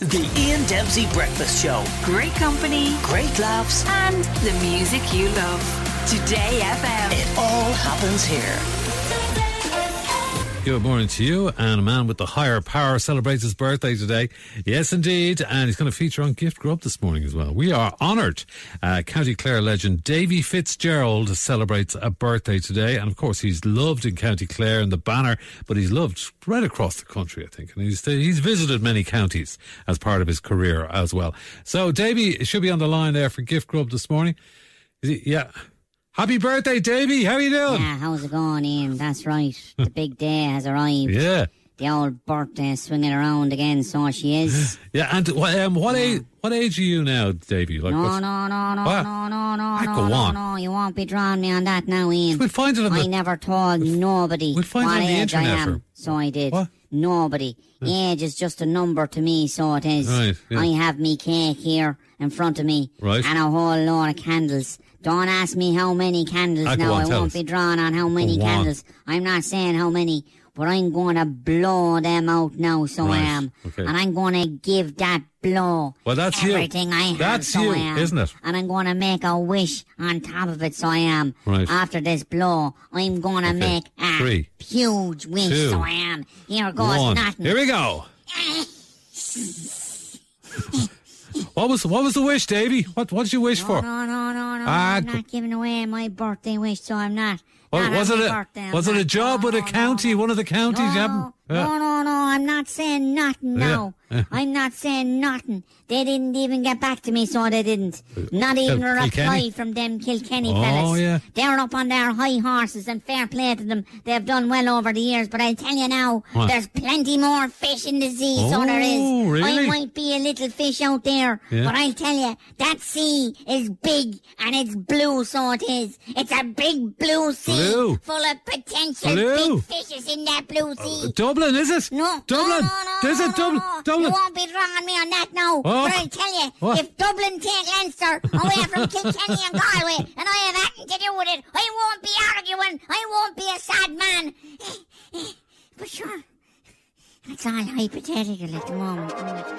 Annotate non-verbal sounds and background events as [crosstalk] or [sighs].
The Ian Dempsey Breakfast Show. Great company Great laughs. and the music you love. Today FM. It all happens here. Good morning to you. And a man with the higher power celebrates his birthday today. Yes, indeed. And he's going to feature on Gift Grub this morning as well. We are honoured. Uh, County Clare legend Davy Fitzgerald celebrates a birthday today. And of course, he's loved in County Clare and the banner, but he's loved right across the country, I think. And he's, he's visited many counties as part of his career as well. So Davy should be on the line there for Gift Grub this morning. Is he, yeah. Happy birthday, Davy. How are you doing? Yeah, how's it going, Ian? That's right. The big day has arrived. Yeah. The old birthday swinging around again, so she is. [sighs] Yeah, and what, um, what age? What age are you now, Davy? Like, No, no, no, no, What? no, no, no, Ah, no, go no, on. no. You won't be drawing me on that now, Ian. We'll find it on I the- never told nobody we'll find it what on the age I am, so I did. What? Nobody. Age is just a number to me, so it is. Right, yeah. I have me cake here in front of me, Right. and a whole load of candles. Don't ask me how many candles Ah, now. on, I won't us. be drawing on how many Go on. candles. I'm not saying how many, but I'm going to blow them out now, so I am. okay. And I'm going to give that blow Well, that's you. everything I have, That's so you, I am. isn't it? And I'm going to make a wish on top of it, so I am. Right. After this blow, I'm going to Okay. make a Three. huge wish, Two. so I am. Here goes One. nothing. Here we go. [laughs] what was what was the wish, Davy? What what did you wish no, for? no, no, no, no. Ah, I'm not giving away my birthday wish, so I'm not. Wa- not was it a birthday, I'm was it a job no, with a county, no. one of the counties? you No. Yeah. no, no, no. I'm not saying nothing now. Yeah. [laughs] I'm not saying nothing. They didn't even get back to me, so they didn't. Uh, not even a reply Kilkenny? from them Kilkenny Oh, fellas. yeah. They're up on their high horses, and fair play to them. They've done well over the years, but I tell you now, What? there's plenty more fish in the sea, so there Oh, really? I might be a little fish out there, Yeah. but I tell you, that sea is big and it's blue, so it is. It's a big blue sea Blue. full of potential Blue. big fishes in that blue uh, sea. Dublin, is it? No, Dublin. No, no, no, it Dublin? Dublin. You won't be drawing me on that no. Oh. But I tell you, What? if Dublin take Leinster away from Kilkenny [laughs] and Galway, and I have nothing to do with it, I won't be arguing. I won't be a sad man. [laughs] But sure, that's all hypothetical at the moment.